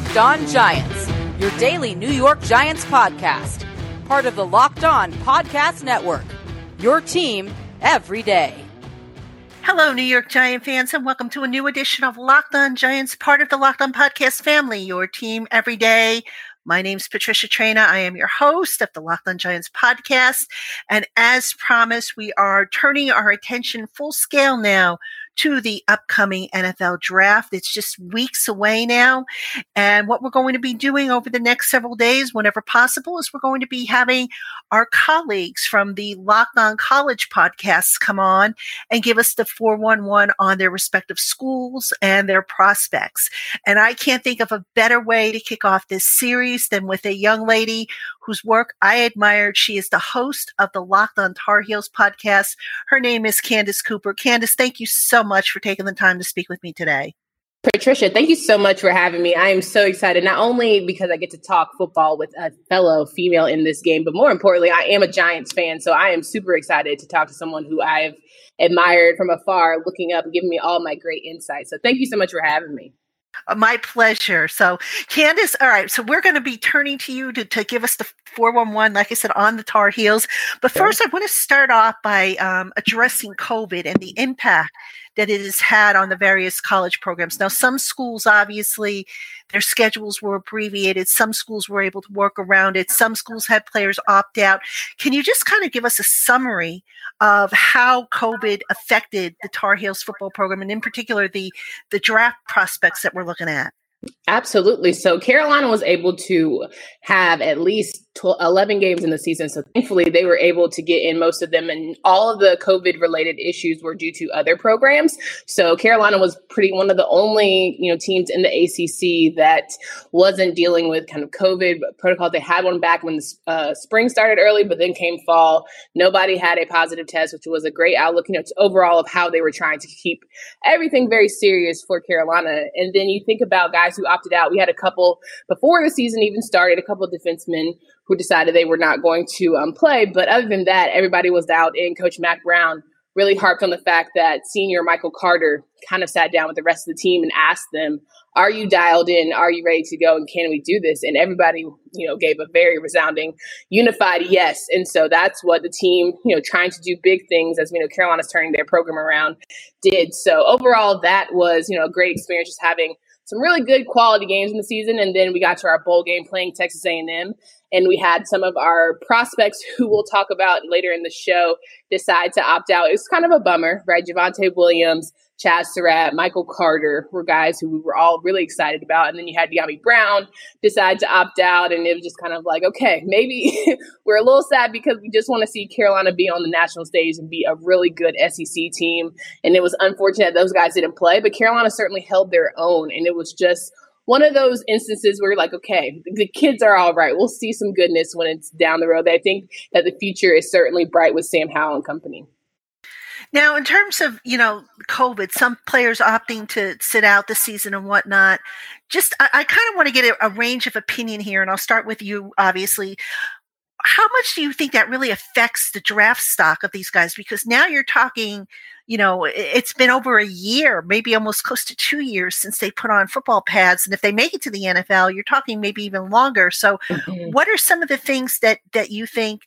Locked On Giants, your daily New York Giants podcast, part of the Locked On Podcast Network. Your team every day. Hello, New York Giant fans, and welcome to a new edition of Locked On Giants, part of the Locked On Podcast family, your team every day. My name's Patricia Traina. I am your host of the Locked On Giants podcast. And as promised, we are turning our attention full scale now to the upcoming NFL draft. It's just weeks away now. And what we're going to be doing over the next several days, whenever possible, is we're going to be having our colleagues from the Locked On College podcasts come on and give us the 411 on their respective schools and their prospects. And I can't think of a better way to kick off this series than with a young lady whose work I admired. She is the host of the Locked On Tar Heels podcast. Her name is Candace Cooper. Candace, thank you so much for taking the time to speak with me today. Patricia, thank you so much for having me. I am so excited, not only because I get to talk football with a fellow female in this game, but more importantly, I am a Giants fan. So I am super excited to talk to someone who I've admired from afar, looking up and giving me all my great insights. So thank you so much for having me. Uh, my pleasure. So, Candace, all right. So, we're going to be turning to you to, to give us the 411, like I said, on the Tar Heels. But first, I want to start off by um, addressing COVID and the impact that it has had on the various college programs. Now, some schools, obviously, their schedules were abbreviated. Some schools were able to work around it. Some schools had players opt out. Can you just kind of give us a summary of how COVID affected the Tar Heels football program, and in particular, the the draft prospects that we're looking at? Absolutely. So Carolina was able to have at least 12, 11 games in the season. So thankfully, they were able to get in most of them, and all of the COVID related issues were due to other programs. So Carolina was pretty one of the only you know teams in the ACC that wasn't dealing with kind of COVID protocol. They had one back when the uh, spring started early, but then came fall. Nobody had a positive test, which was a great outlook. You know, overall of how they were trying to keep everything very serious for Carolina. And then you think about guys who opted out. We had a couple before the season even started, a couple of defensemen who decided they were not going to um, play. But other than that, everybody was out And Coach Mack Brown really harped on the fact that senior Michael Carter kind of sat down with the rest of the team and asked them, "Are you dialed in? Are you ready to go? And can we do this?" And everybody, you know, gave a very resounding, unified yes. And so that's what the team, you know, trying to do big things as we know Carolina's turning their program around, did. So overall, that was you know a great experience just having some really good quality games in the season, and then we got to our bowl game playing Texas A&M, and we had some of our prospects who we'll talk about later in the show decide to opt out. It was kind of a bummer, right? Javonte Williams, Chazz Surratt, Michael Carter were guys who we were all really excited about. And then you had Dyami Brown decide to opt out. And it was just kind of like, okay, maybe we're a little sad because we just want to see Carolina be on the national stage and be a really good SEC team. And it was unfortunate those guys didn't play, but Carolina certainly held their own. And it was just one of those instances where you're like, okay, the kids are all right. We'll see some goodness when it's down the road. I think that the future is certainly bright with Sam Howell and company. Now, in terms of you know COVID, some players opting to sit out the season and whatnot. Just, I, I kind of want to get a, a range of opinion here, and I'll start with you, obviously. How much do you think that really affects the draft stock of these guys? Because now you're talking, you know, it's been over a year, maybe almost close to two years since they put on football pads, and if they make it to the NFL, you're talking maybe even longer. So, mm-hmm. what are some of the things that that you think?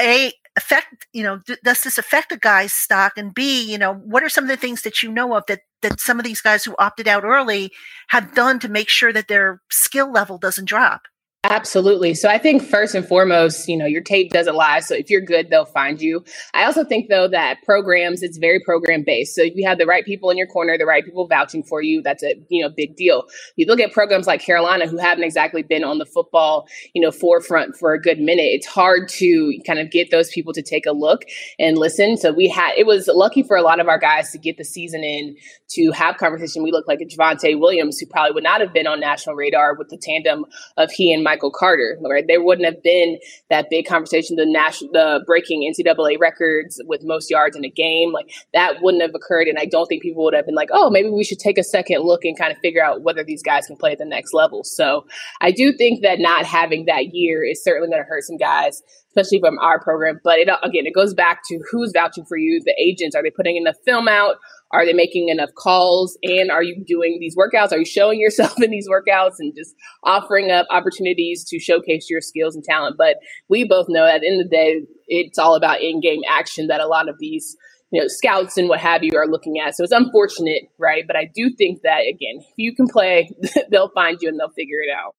a affect you know th- does this affect a guy's stock and b you know what are some of the things that you know of that that some of these guys who opted out early have done to make sure that their skill level doesn't drop Absolutely. So I think first and foremost, you know, your tape doesn't lie. So if you're good, they'll find you. I also think though that programs, it's very program based. So if you have the right people in your corner, the right people vouching for you, that's a, you know, big deal. You look at programs like Carolina who haven't exactly been on the football, you know, forefront for a good minute. It's hard to kind of get those people to take a look and listen. So we had, it was lucky for a lot of our guys to get the season in to have conversation. We look like a Javonte Williams who probably would not have been on national radar with the tandem of he and Mike Michael Carter, right? There wouldn't have been that big conversation, the national, the breaking NCAA records with most yards in a game, like that wouldn't have occurred. And I don't think people would have been like, oh, maybe we should take a second look and kind of figure out whether these guys can play at the next level. So I do think that not having that year is certainly going to hurt some guys especially from our program. But it again, it goes back to who's vouching for you. The agents are they putting in the film out? Are they making enough calls? And are you doing these workouts? Are you showing yourself in these workouts and just offering up opportunities to showcase your skills and talent? But we both know at the end of the day, it's all about in game action that a lot of these you know, scouts and what have you are looking at. So it's unfortunate, right? But I do think that again, if you can play, they'll find you and they'll figure it out.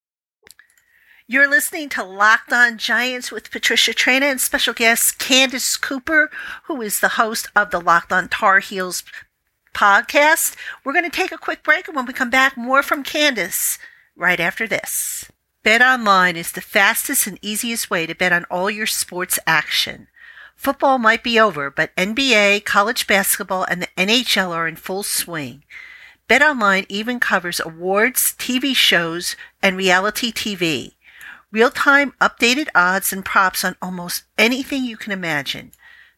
You're listening to Locked On Giants with Patricia Traina and special guest Candace Cooper, who is the host of the Locked On Tar Heels podcast. We're going to take a quick break, and when we come back, more from Candace right after this. Bet online is the fastest and easiest way to bet on all your sports action. Football might be over, but NBA, college basketball, and the NHL are in full swing. BetOnline even covers awards, TV shows, and reality TV. Real-time updated odds and props on almost anything you can imagine.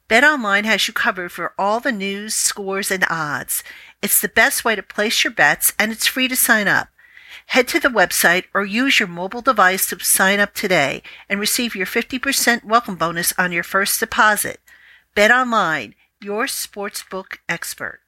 BetOnline has you covered for all the news, scores, and odds. It's the best way to place your bets, and it's free to sign up. Head to the website or use your mobile device to sign up today and receive your 50% welcome bonus on your first deposit. Bet online, your sportsbook expert.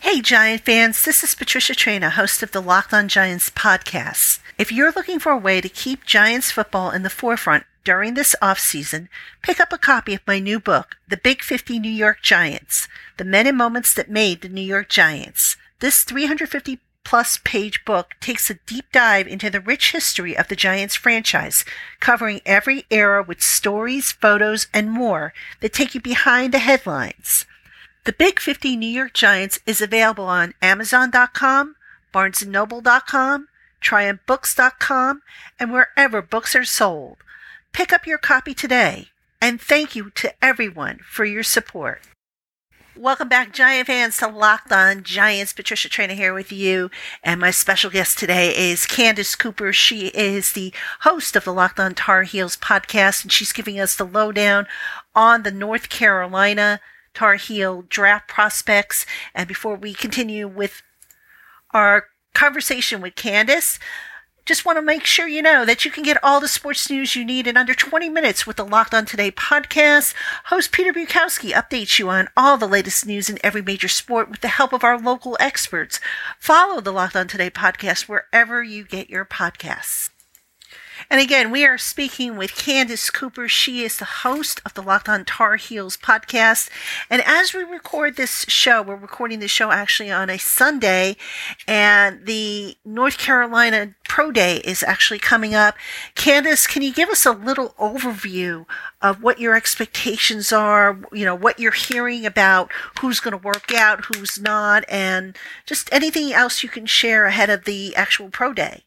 Hey, Giant fans, this is Patricia Traina, host of the Locked On Giants podcast. If you're looking for a way to keep Giants football in the forefront during this off season, pick up a copy of my new book, The Big 50 New York Giants The Men and Moments That Made the New York Giants. This 350 plus page book takes a deep dive into the rich history of the Giants franchise, covering every era with stories, photos, and more that take you behind the headlines. The Big 50 New York Giants is available on Amazon.com, BarnesandNoble.com, TriumphBooks.com, and wherever books are sold. Pick up your copy today, and thank you to everyone for your support. Welcome back, Giant fans, to Locked On Giants. Patricia Traina here with you. And my special guest today is Candace Cooper. She is the host of the Locked On Tar Heels podcast, and she's giving us the lowdown on the North Carolina Tar Heel draft prospects. And before we continue with our conversation with Candace, just want to make sure you know that you can get all the sports news you need in under 20 minutes with the Locked On Today podcast. Host Peter Bukowski updates you on all the latest news in every major sport with the help of our local experts. Follow the Locked On Today podcast wherever you get your podcasts. And again, we are speaking with Candace Cooper. She is the host of the Locked On Tar Heels podcast. And as we record this show, we're recording the show actually on a Sunday, and the North Carolina Pro Day is actually coming up. Candace, can you give us a little overview of what your expectations are, you know, what you're hearing about who's going to work out, who's not, and just anything else you can share ahead of the actual Pro Day?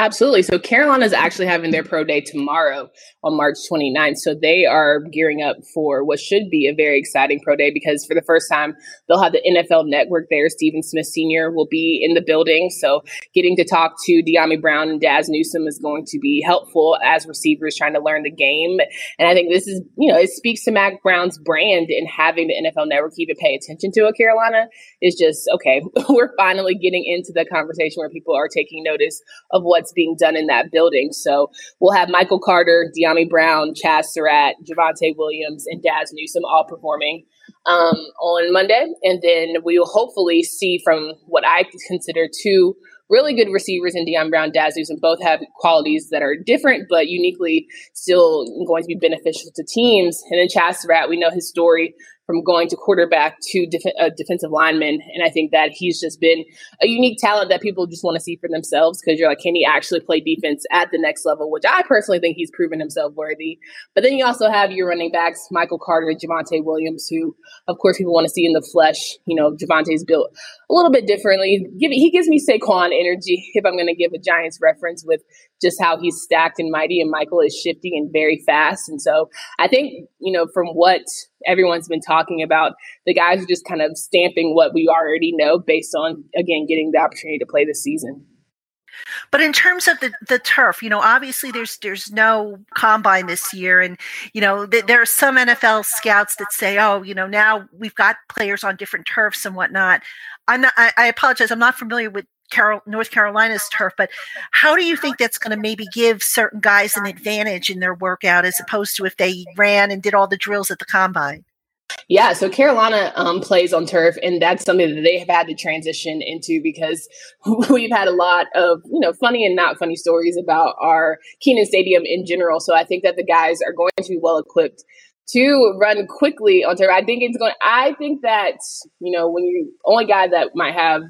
Absolutely. So Carolina is actually having their pro day tomorrow on March 29th. So they are gearing up for what should be a very exciting pro day because for the first time, they'll have the NFL network there. Stephen Smith Sr. will be in the building. So getting to talk to Dyami Brown and Dazz Newsome is going to be helpful as receivers trying to learn the game. And I think this is, you know, it speaks to Mack Brown's brand and having the NFL network even pay attention to a Carolina is just, okay, we're finally getting into the conversation where people are taking notice of what's what's being done in that building. So we'll have Michael Carter, Dyami Brown, Chazz Surratt, Javonte Williams, and Dazz Newsome all performing um, on Monday. And then we will hopefully see from what I consider two really good receivers in Dyami Brown, Dazz Newsome. Both have qualities that are different, but uniquely still going to be beneficial to teams. And then Chazz Surratt, we know his story from going to quarterback to def- uh, defensive lineman. And I think that he's just been a unique talent that people just want to see for themselves because you're like, can he actually play defense at the next level? Which I personally think he's proven himself worthy. But then you also have your running backs, Michael Carter and Javonte Williams, who, of course, people want to see in the flesh. You know, Javonte's built a little bit differently. He gives me Saquon energy, if I'm going to give a Giants reference with just how he's stacked and mighty, and Michael is shifting and very fast. And so I think, you know, from what everyone's been talking about, the guys are just kind of stamping what we already know based on, again, getting the opportunity to play this season. But in terms of the, the turf, you know, obviously there's there's no combine this year, and you know th- there are some NFL scouts that say, oh, you know, now we've got players on different turfs and whatnot. I'm not. I, I apologize. I'm not familiar with Carol, North Carolina's turf, but how do you think that's going to maybe give certain guys an advantage in their workout as opposed to if they ran and did all the drills at the combine? Yeah, so Carolina um, plays on turf, and that's something that they have had to transition into because we've had a lot of you know funny and not funny stories about our Kenan Stadium in general. So I think that the guys are going to be well equipped to run quickly on turf. I think it's going. I think that you know when you only guy that might have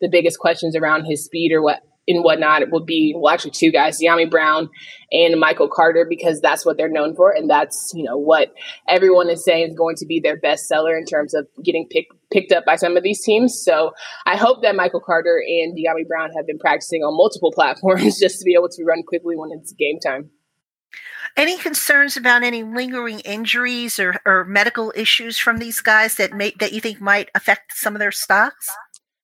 the biggest questions around his speed or what and whatnot will be well actually two guys Dyami Brown and Michael Carter because that's what they're known for and that's you know what everyone is saying is going to be their best seller in terms of getting picked picked up by some of these teams so I hope that Michael Carter and Dyami Brown have been practicing on multiple platforms just to be able to run quickly when it's game time. Any concerns about any lingering injuries or, or medical issues from these guys that may that you think might affect some of their stocks?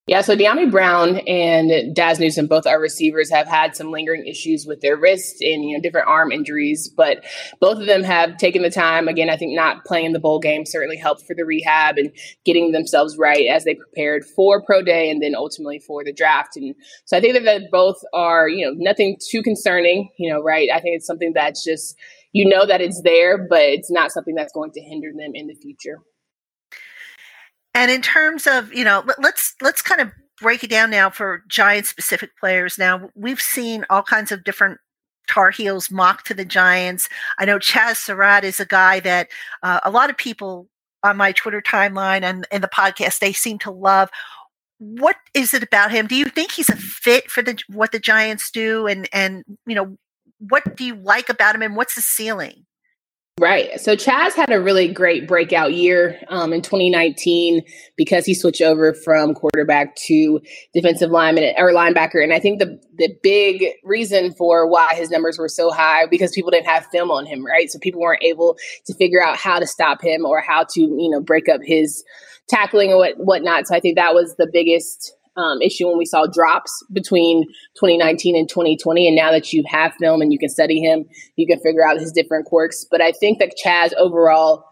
Yeah, so Dyami Brown and Dazz Newsome, both our receivers, have had some lingering issues with their wrists and you know different arm injuries, but both of them have taken the time. Again, I think not playing the bowl game certainly helped for the rehab and getting themselves right as they prepared for pro day and then ultimately for the draft. And so I think that both are you know nothing too concerning. You know, right? I think it's something that's just you know that it's there, but it's not something that's going to hinder them in the future. And in terms of, you know, let's let's kind of break it down now for giant specific players. Now, we've seen all kinds of different Tar Heels mock to the Giants. I know Chazz Surratt is a guy that uh, a lot of people on my Twitter timeline and in the podcast they seem to love. What is it about him? Do you think he's a fit for the what the Giants do? And and you know, what do you like about him? And what's the ceiling? Right. So Chazz had a really great breakout year um, in 2019 because he switched over from quarterback to defensive lineman or linebacker. And I think the the big reason for why his numbers were so high because people didn't have film on him, right? So people weren't able to figure out how to stop him or how to you know break up his tackling or what whatnot. So I think that was the biggest um, issue when we saw drops between 2019 and 2020. And now that you have film and you can study him, you can figure out his different quirks. But I think that Chazz overall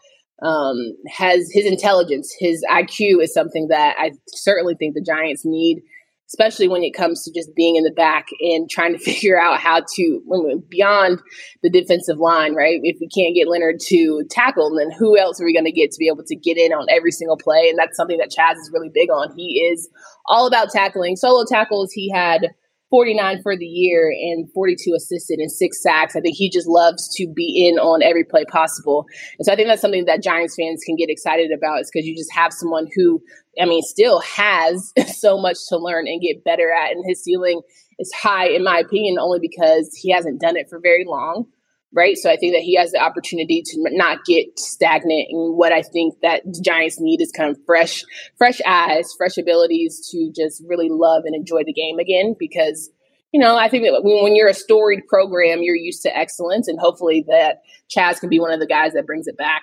um, has his intelligence, his IQ is something that I certainly think the Giants need especially when it comes to just being in the back and trying to figure out how to beyond the defensive line, right? If we can't get Leonard to tackle, then who else are we going to get to be able to get in on every single play? And that's something that Chazz is really big on. He is all about tackling. Solo tackles, he had 49 for the year and 42 assisted and six sacks. I think he just loves to be in on every play possible. And so I think that's something that Giants fans can get excited about is because you just have someone who, I mean, still has so much to learn and get better at. And his ceiling is high, in my opinion, only because he hasn't done it for very long. Right. So I think that he has the opportunity to not get stagnant. And what I think that the Giants need is kind of fresh, fresh eyes, fresh abilities to just really love and enjoy the game again. Because, you know, I think that when you're a storied program, you're used to excellence. And hopefully that Chazz can be one of the guys that brings it back.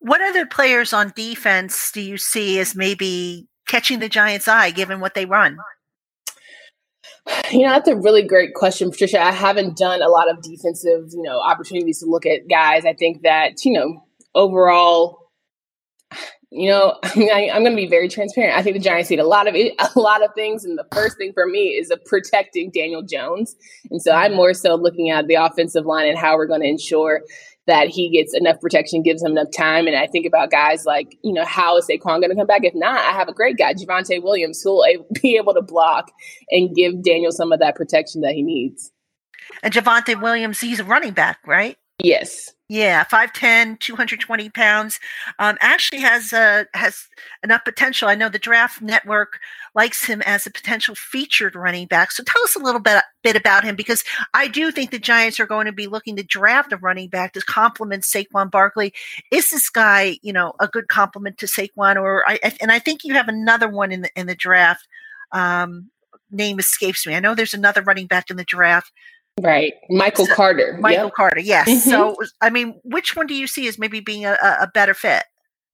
What other players on defense do you see as maybe catching the Giants' eye given what they run? You know, that's a really great question, Patricia. I haven't done a lot of defensive, you know, opportunities to look at guys. I think that, you know, overall, you know, I mean, I, am going to be very transparent. I think the Giants need a lot of a lot of things, and the first thing for me is a protecting Daniel Jones. And so I'm mm-hmm. more so looking at the offensive line and how we're going to ensure that he gets enough protection, gives him enough time. And I think about guys like, you know, how is Saquon going to come back? If not, I have a great guy, Javonte Williams, who will be able to block and give Daniel some of that protection that he needs. And Javonte Williams, he's a running back, right? Yes. Yeah, 5'10", 220 pounds. Um, actually has uh, has enough potential. I know the Draft Network likes him as a potential featured running back. So tell us a little bit, bit about him because I do think the Giants are going to be looking to draft a running back to complement Saquon Barkley. Is this guy, you know, a good complement to Saquon? Or I, and I think you have another one in the in the draft. Um, name escapes me. I know there's another running back in the draft Right. Michael so, Carter. Michael yep. Carter, yes. Mm-hmm. So, I mean, which one do you see as maybe being a, a better fit?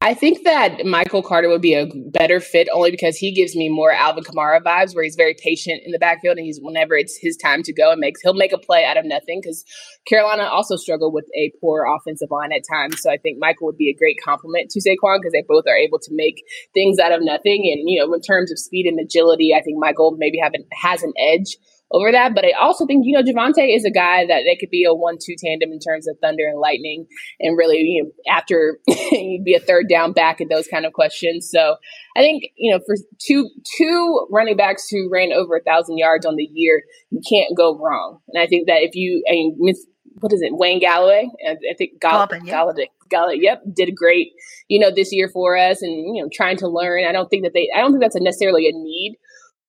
I think that Michael Carter would be a better fit only because he gives me more Alvin Kamara vibes, where he's very patient in the backfield and he's whenever it's his time to go and makes he'll make a play out of nothing. Because Carolina also struggled with a poor offensive line at times, so I think Michael would be a great complement to Saquon because they both are able to make things out of nothing. And you know, in terms of speed and agility, I think Michael maybe have has an edge over that. But I also think, you know, Javonte is a guy that they could be a one two tandem in terms of thunder and lightning and really, you know, after you'd be a third down back and those kind of questions. So I think, you know, for two two running backs who ran over a thousand yards on the year, you can't go wrong. And I think that if you I mean miss what is it, Wayne Galloway? I, I think Gall- yeah. Golladay, Golladay, yep, did a great, you know, this year for us, and you know, trying to learn. I don't think that they, I don't think that's a necessarily a need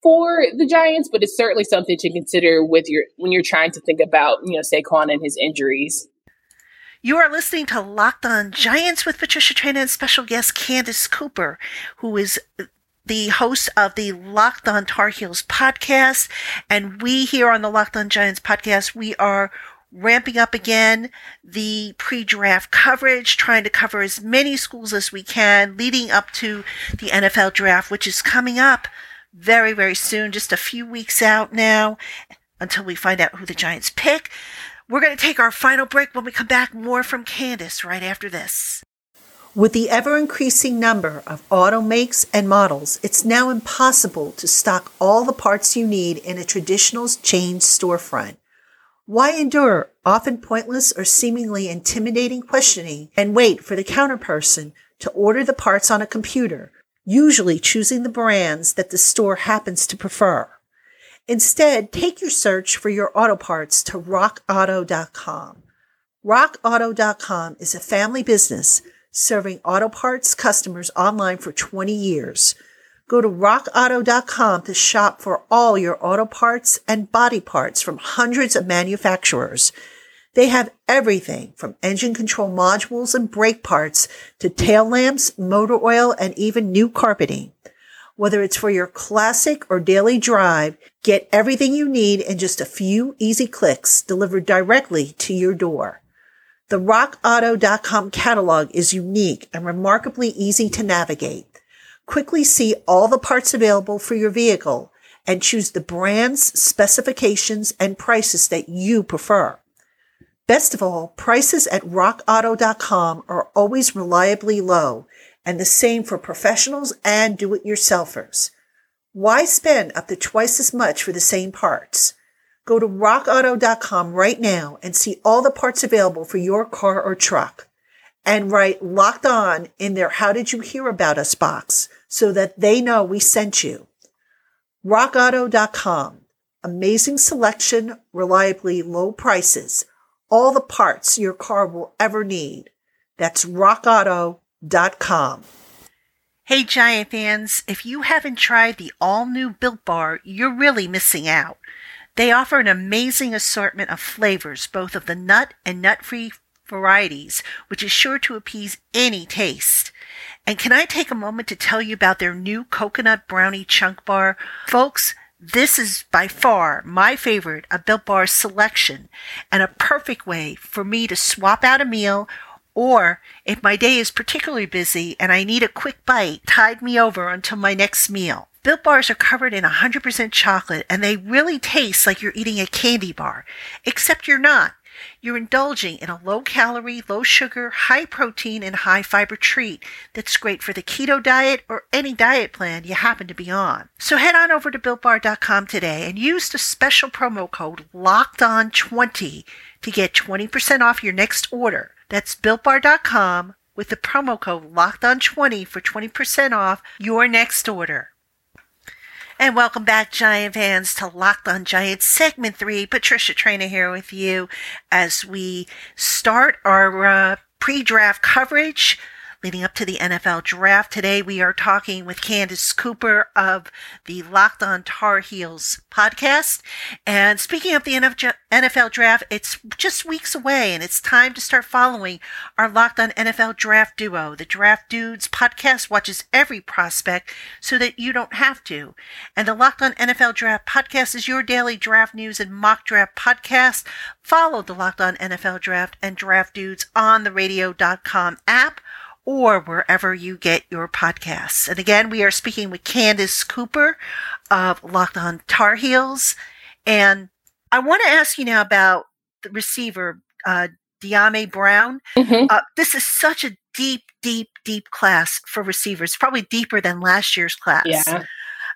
for the Giants, but it's certainly something to consider with your when you're trying to think about you know Saquon and his injuries. You are listening to Locked On Giants with Patricia Traina and special guest Candace Cooper, who is the host of the Locked On Tar Heels podcast. And we here on the Locked On Giants podcast, we are ramping up again the pre-draft coverage, trying to cover as many schools as we can leading up to the NFL draft, which is coming up very, very soon, just a few weeks out now until we find out who the Giants pick. We're going to take our final break when we come back. More from Candace right after this. With the ever increasing number of auto makes and models, it's now impossible to stock all the parts you need in a traditional chain storefront. Why endure often pointless or seemingly intimidating questioning and wait for the counterperson to order the parts on a computer, usually choosing the brands that the store happens to prefer? Instead, take your search for your auto parts to rockauto.com. RockAuto.com is a family business serving auto parts customers online for 20 years. Go to rockauto.com to shop for all your auto parts and body parts from hundreds of manufacturers. They have everything from engine control modules and brake parts to tail lamps, motor oil, and even new carpeting. Whether it's for your classic or daily drive, get everything you need in just a few easy clicks delivered directly to your door. The rockauto.com catalog is unique and remarkably easy to navigate. Quickly see all the parts available for your vehicle and choose the brands, specifications, and prices that you prefer. Best of all, prices at rockauto.com are always reliably low and the same for professionals and do-it-yourselfers. Why spend up to twice as much for the same parts? Go to rockauto.com right now and see all the parts available for your car or truck and write locked on in their How Did You Hear About Us box so that they know we sent you. RockAuto.com. Amazing selection, reliably low prices, all the parts your car will ever need. That's rockauto.com. Hey, Giant fans, if you haven't tried the all new Built Bar, you're really missing out. They offer an amazing assortment of flavors, both of the nut and nut free varieties, which is sure to appease any taste. And can I take a moment to tell you about their new coconut brownie chunk bar? Folks, this is by far my favorite of Built Bar's selection and a perfect way for me to swap out a meal or if my day is particularly busy and I need a quick bite, tide me over until my next meal. Built bars are covered in 100% chocolate and they really taste like you're eating a candy bar, except you're not. You're indulging in a low calorie, low sugar, high protein, and high fiber treat that's great for the keto diet or any diet plan you happen to be on. So head on over to BuiltBar.com today and use the special promo code LOCKEDON20 to get 20% off your next order. That's BuiltBar.com with the promo code LOCKEDON20 for 20% off your next order. And welcome back, Giant fans, to Locked on Giants segment three. Patricia Traina here with you as we start our uh, pre draft coverage leading up to the NFL draft. Today we are talking with Candace Cooper of the Locked on Tar Heels podcast. And speaking of the NFL draft, it's just weeks away and it's time to start following our Locked on NFL draft duo. The Draft Dudes podcast watches every prospect so that you don't have to. And the Locked on NFL draft podcast is your daily draft news and mock draft podcast. Follow the Locked on NFL draft and draft dudes on the radio.com app or wherever you get your podcasts. And again, we are speaking with Candace Cooper of Locked On Tar Heels. And I want to ask you now about the receiver, uh, Dyami Brown. Mm-hmm. Uh, this is such a deep, deep, deep class for receivers, probably deeper than last year's class. Yeah.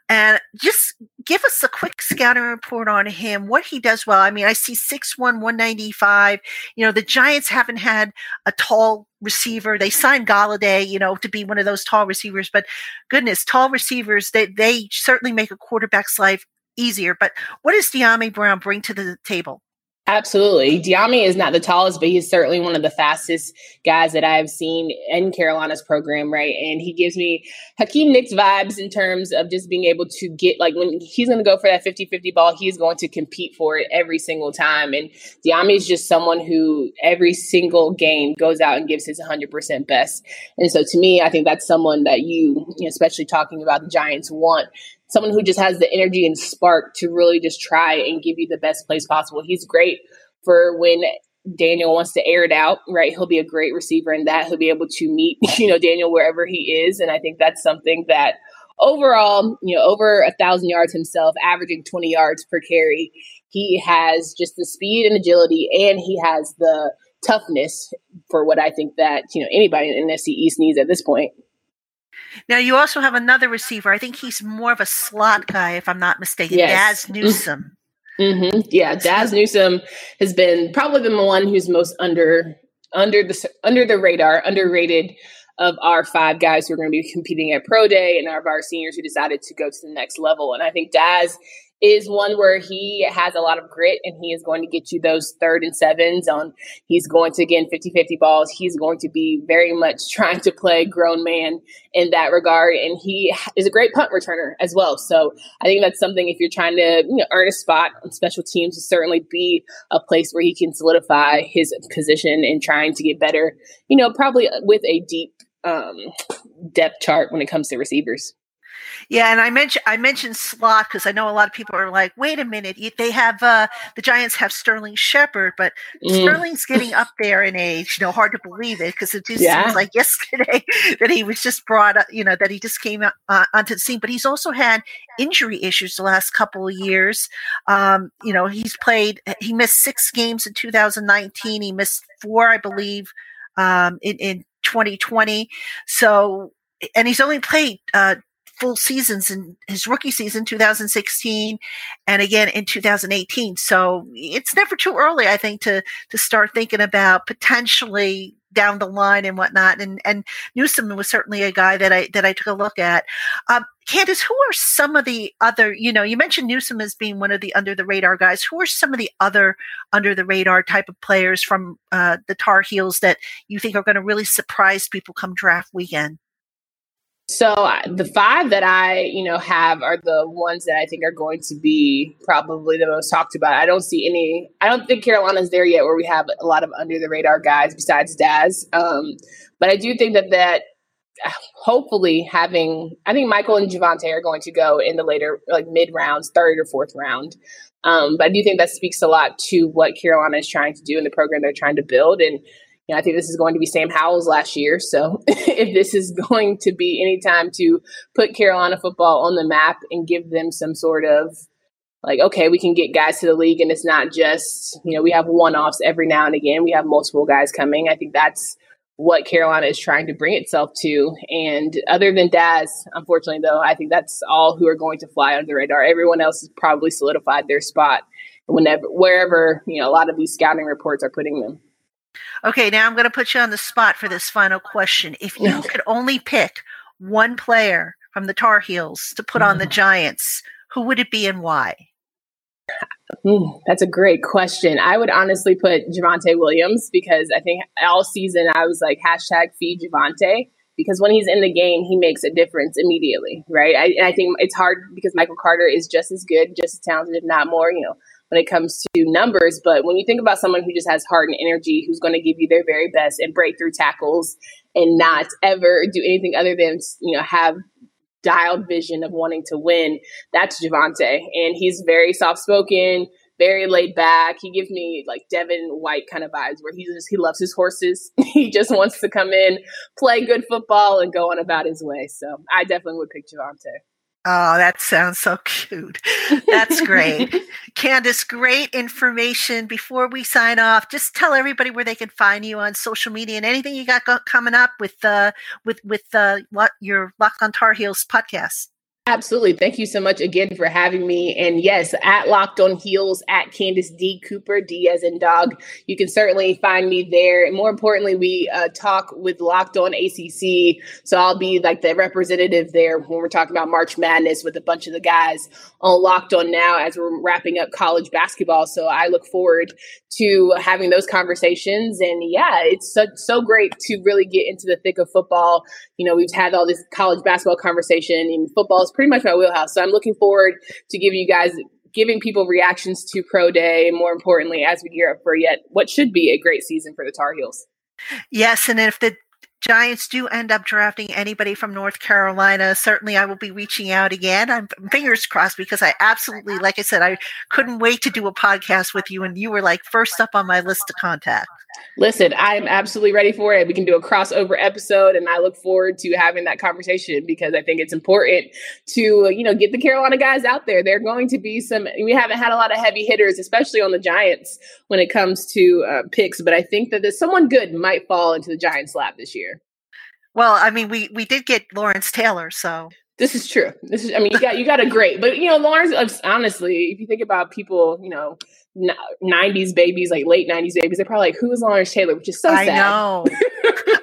And just give us a quick scouting report on him, what he does well. I mean, I see 6'1, 195. You know, the Giants haven't had a tall receiver. They signed Golladay, you know, to be one of those tall receivers, but goodness, tall receivers, they, they certainly make a quarterback's life easier. But what does Dyami Brown bring to the table? Absolutely. Dyami is not the tallest, but he's certainly one of the fastest guys that I've seen in Carolina's program, right? And he gives me Hakeem Nicks vibes in terms of just being able to get, like, when he's going to go for that 50 50 ball, he's going to compete for it every single time. And Dyami is just someone who every single game goes out and gives his 100% best. And so to me, I think that's someone that you, especially talking about the Giants, want someone who just has the energy and spark to really just try and give you the best place possible. He's great for when Daniel wants to air it out, right? He'll be a great receiver in that. He'll be able to meet, you know, Daniel wherever he is. And I think that's something that overall, you know, over a thousand yards himself, averaging 20 yards per carry. He has just the speed and agility and he has the toughness for what I think that, you know, anybody in NFC East needs at this point. Now you also have another receiver. I think he's more of a slot guy, if I'm not mistaken. Yes. Dazz mm-hmm. Newsome. Mm-hmm. Yeah, Dazz Newsome has been probably been the one who's most under under the under the radar, underrated of our five guys who are going to be competing at Pro Day and of our seniors who decided to go to the next level. And I think Dazz is one where he has a lot of grit and he is going to get you those third and sevens on he's going to again 50-50 balls. He's going to be very much trying to play grown man in that regard. And he is a great punt returner as well. So i think that's something if you're trying to you know, earn a spot on special teams to certainly be a place where he can solidify his position and trying to get better you know probably with a deep um, depth chart when it comes to receivers yeah, and I mentioned I mentioned slot because I know a lot of people are like, wait a minute, they have uh, the Giants have Sterling Shepard, but mm. Sterling's getting up there in age. You know, hard to believe it because it just yeah. seems like yesterday that he was just brought up. You know, that he just came uh, onto the scene, but he's also had injury issues the last couple of years. Um, you know, he's played. He missed six games in 2019. He missed four, I believe, um, in in 2020. So and he's only played uh, full seasons in his rookie season 2016 and again in 2018 so it's never too early i think to to start thinking about potentially down the line and whatnot. And and newsome was certainly a guy that i that i took a look at. Um, candace who are some of the other you know you mentioned newsome as being one of the under the radar guys. Who are some of the other under the radar type of players from uh, the tar heels that you think are going to really surprise people come draft weekend so the five that I, you know, have are the ones that I think are going to be probably the most talked about. I don't see any. I don't think Carolina's there yet, where we have a lot of under the radar guys besides Dazz. Um, but I do think that that hopefully having, I think Michael and Javonte are going to go in the later, like mid rounds, third or fourth round. Um, but I do think that speaks a lot to what Carolina is trying to do in the program they're trying to build and I think this is going to be Sam Howell's last year. So if this is going to be any time to put Carolina football on the map and give them some sort of like, okay, we can get guys to the league and it's not just, you know, we have one offs every now and again. We have multiple guys coming. I think that's what Carolina is trying to bring itself to. And other than Dazz, unfortunately, though, I think that's all who are going to fly under the radar. Everyone else has probably solidified their spot whenever, wherever, you know, a lot of these scouting reports are putting them. Okay, now I'm going to put you on the spot for this final question. If you could only pick one player from the Tar Heels to put on the mm-hmm. Giants, who would it be and why? Mm, that's a great question. I would honestly put Javonte Williams because I think all season I was like hashtag feed Javonte because when he's in the game, he makes a difference immediately, right? I, and I think it's hard because Michael Carter is just as good, just as talented, if not more. You know, when it comes to numbers. But when you think about someone who just has heart and energy, who's going to give you their very best and break through tackles and not ever do anything other than, you know, have dialed vision of wanting to win, that's Javonte. And he's very soft spoken, very laid back. He gives me like Devin White kind of vibes where he just he loves his horses. he just wants to come in, play good football, and go on about his way. So I definitely would pick Javonte. Oh, that sounds so cute. That's great. Candace, great information. Before we sign off, just tell everybody where they can find you on social media and anything you got coming up with uh with with uh what your Locked on Tar Heels podcast. Absolutely. Thank you so much again for having me. And yes, at Locked on Heels, at Candace D. Cooper, D as in dog. You can certainly find me there. And more importantly, we uh, talk with Locked on ACC. So I'll be like the representative there when we're talking about March Madness with a bunch of the guys on Locked on now as we're wrapping up college basketball. So I look forward to having those conversations. And yeah, it's so, so great to really get into the thick of football. You know, we've had all this college basketball conversation and football is pretty much my wheelhouse. So I'm looking forward to giving you guys giving people reactions to pro day and more importantly as we gear up for yet what should be a great season for the tar heels yes and if the Giants do end up drafting anybody from North Carolina, certainly I will be reaching out again. I'm fingers crossed because I absolutely, like I said, I couldn't wait to do a podcast with you, and you were like first up on my list to contact. Listen, I'm absolutely ready for it. We can do a crossover episode, and I look forward to having that conversation because I think it's important to, you know, get the Carolina guys out there. They're going to be some. We haven't had a lot of heavy hitters, especially on the Giants when it comes to uh, picks, but I think that there's someone good might fall into the Giants' lap this year. Well, I mean, we we did get Lawrence Taylor, so this is true. This is, I mean, you got you got a great, but you know, Lawrence. Honestly, if you think about people, you know, '90s babies, like late '90s babies, they're probably like, "Who is Lawrence Taylor?" Which is so I sad. know.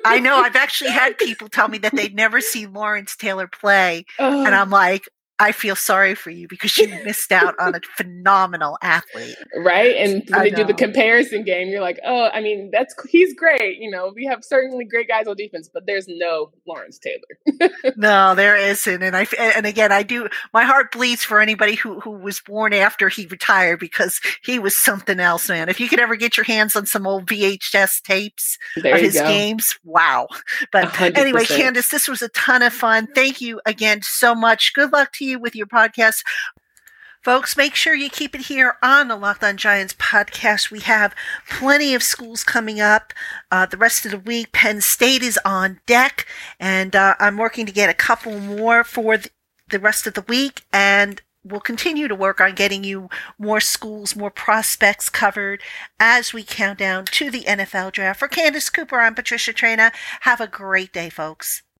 I know. I've actually had people tell me that they'd never see Lawrence Taylor play, and I'm like, I feel sorry for you because you missed out on a phenomenal athlete. Right. And when I they know. do the comparison game, you're like, oh, I mean, that's he's great. You know, we have certainly great guys on defense, but there's no Lawrence Taylor. no, there isn't. And I and again, I do my heart bleeds for anybody who who was born after he retired because he was something else, man. If you could ever get your hands on some old VHS tapes there of his go. games, wow. But 100%. anyway, Candace, this was a ton of fun. Thank you again so much. Good luck to you with your podcast. Folks, make sure you keep it here on the Locked On Giants podcast. We have plenty of schools coming up uh, the rest of the week. Penn State is on deck, and uh, I'm working to get a couple more for the rest of the week. And we'll continue to work on getting you more schools, more prospects covered as we count down to the NFL draft. For Candace Cooper, I'm Patricia Traina. Have a great day, folks.